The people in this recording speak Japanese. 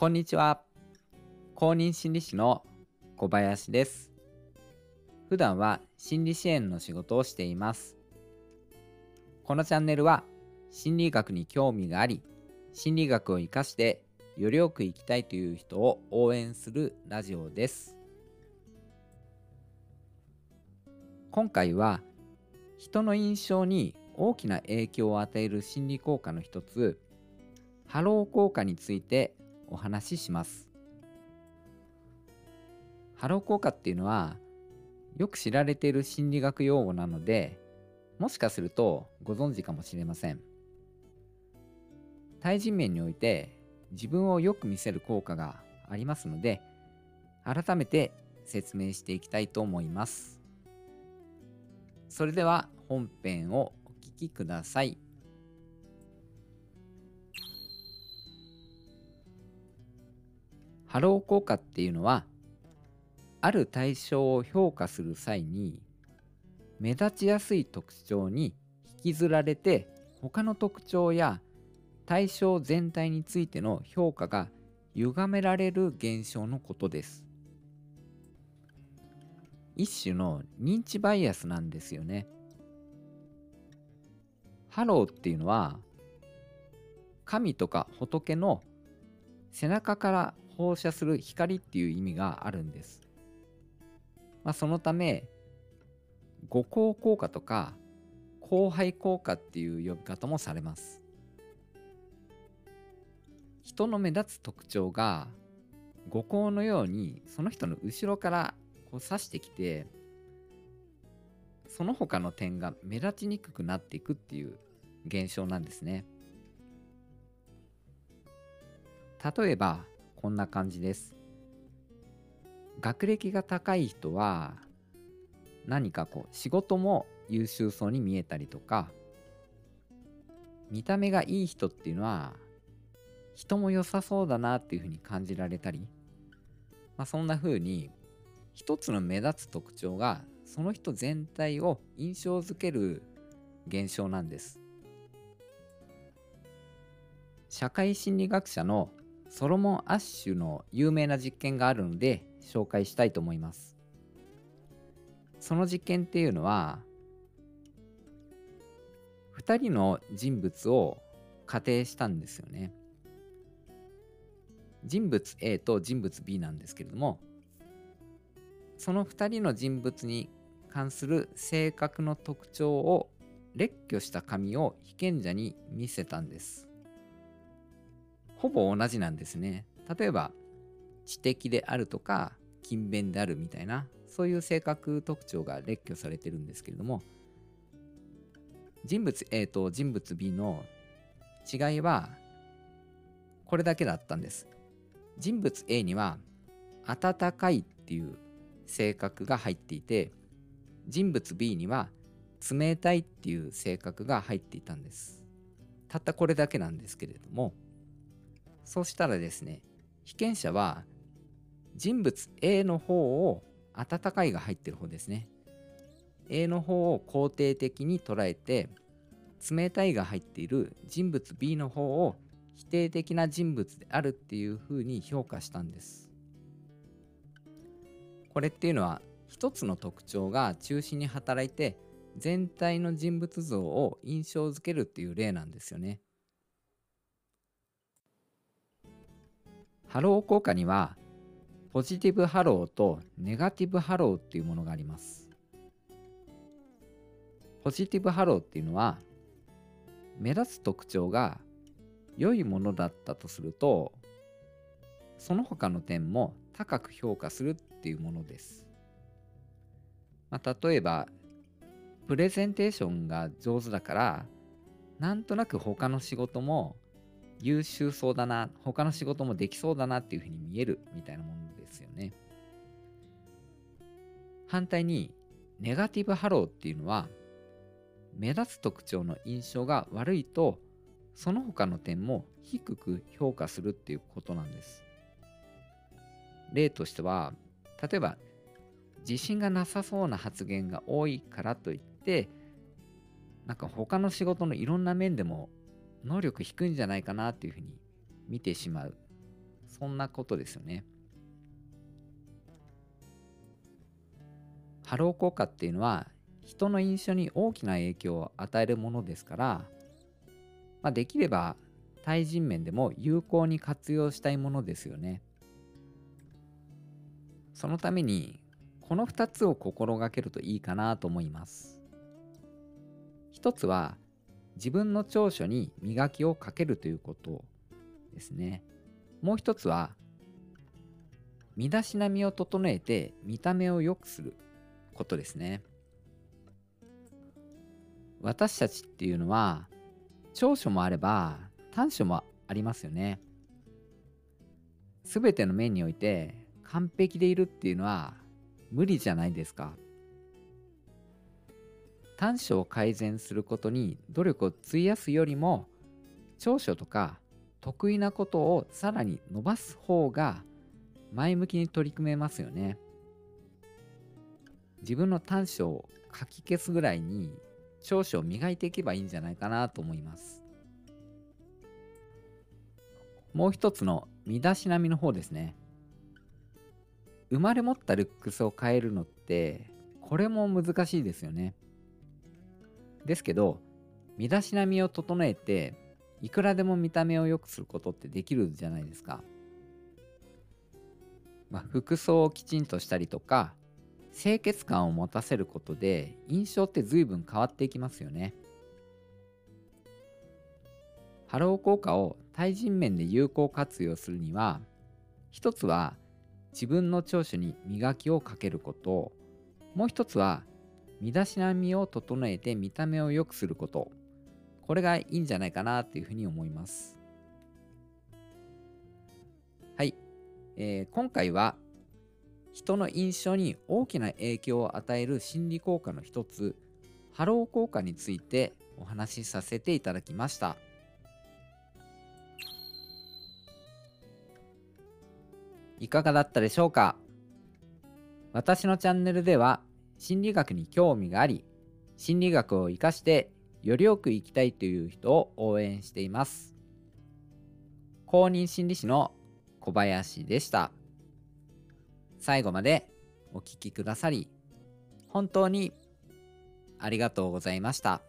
こんにちは。公認心理師の小林です。普段は心理支援の仕事をしています。このチャンネルは心理学に興味があり、心理学を活かしてよりよく生きたいという人を応援するラジオです。今回は人の印象に大きな影響を与える心理効果の一つハロー効果についてお話しします。ハロー効果っていうのはよく知られている心理学用語なのでもしかするとご存知かもしれません。対人面において自分をよく見せる効果がありますので改めて説明していきたいと思います。それでは本編をお聴きください。ハロー効果っていうのはある対象を評価する際に目立ちやすい特徴に引きずられて他の特徴や対象全体についての評価が歪められる現象のことです。一種の認知バイアスなんですよね。ハローっていうのは神とか仏の背中から放射する光っていう意味があるんです。まあ、そのため五光効果とか光背効果っていう呼び方もされます。人の目立つ特徴が五光のようにその人の後ろからこう刺してきてその他の点が目立ちにくくなっていくっていう現象なんですね例えばこんな感じです。学歴が高い人は何かこう仕事も優秀そうに見えたりとか見た目がいい人っていうのは人も良さそうだなっていうふうに感じられたり、まあ、そんな風に一つの目立つ特徴がその人全体を印象づける現象なんです。社会心理学者のソロモン・アッシュの有名な実験があるので紹介したいと思いますその実験っていうのは2人の人物を仮定したんですよね人物 A と人物 B なんですけれどもその2人の人物に関する性格の特徴を列挙した紙を被験者に見せたんです。ほぼ同じなんですね。例えば知的であるとか勤勉であるみたいなそういう性格特徴が列挙されてるんですけれども人物 A と人物 B の違いはこれだけだったんです。人物 A には温かいっていう性格が入っていて人物 B には冷たいっていう性格が入っていたんですたったこれだけなんですけれどもそうしたらですね被験者は人物 A の方を温かいが入ってる方ですね A の方を肯定的に捉えて冷たいが入っている人物 B の方を否定的な人物であるっていうふうに評価したんですこれっていうのは一つの特徴が中心に働いて全体の人物像を印象づけるっていう例なんですよね。ハロー効果にはポジティブハローとネガティブハローっていうものがあります。ポジティブハローっていうのは目立つ特徴が良いものだったとするとその他の点も高く評価するっていうものです。まあ、例えば、プレゼンテーションが上手だから、なんとなく他の仕事も優秀そうだな、他の仕事もできそうだなっていうふうに見えるみたいなものですよね。反対に、ネガティブハローっていうのは、目立つ特徴の印象が悪いと、その他の点も低く評価するっていうことなんです。例としては、例えば自信がなさそうな発言が多いからといってなんか他の仕事のいろんな面でも能力低いんじゃないかなっていうふうに見てしまうそんなことですよね。ハロー効果っていうのは人の印象に大きな影響を与えるものですから、まあ、できれば対人面でも有効に活用したいものですよね。そのためにこの2つを心がけるといいかなと思います。一つは自分の長所に磨きをかけるということですね。もう一つは身だしなみを整えて見た目を良くすることですね。私たちっていうのは長所もあれば短所もありますよね。すべての面において完璧でいるっていうのは無理じゃないですか。短所を改善することに努力を費やすよりも長所とか得意なことをさらに伸ばす方が前向きに取り組めますよね。自分の短所を書き消すぐらいに長所を磨いていけばいいんじゃないかなと思います。もう一つの身だしなみの方ですね。生まれ持ったルックスを変えるのってこれも難しいですよね。ですけど身だしなみを整えていくらでも見た目を良くすることってできるじゃないですか。まあ、服装をきちんとしたりとか清潔感を持たせることで印象って随分変わっていきますよね。ハロー効果を対人面で有効活用するには一つは自分の長所に磨きをかけることもう一つは身だしなみを整えて見た目を良くすること。これがいいんじゃないかなっていうふうに思います。はい、えー、今回は人の印象に大きな影響を与える心理効果の一つハロー効果についてお話しさせていただきました。いかがだったでしょうか？私のチャンネルでは心理学に興味があり心理学を活かしてよりよく生きたいという人を応援しています公認心理師の小林でした最後までお聴きくださり本当にありがとうございました。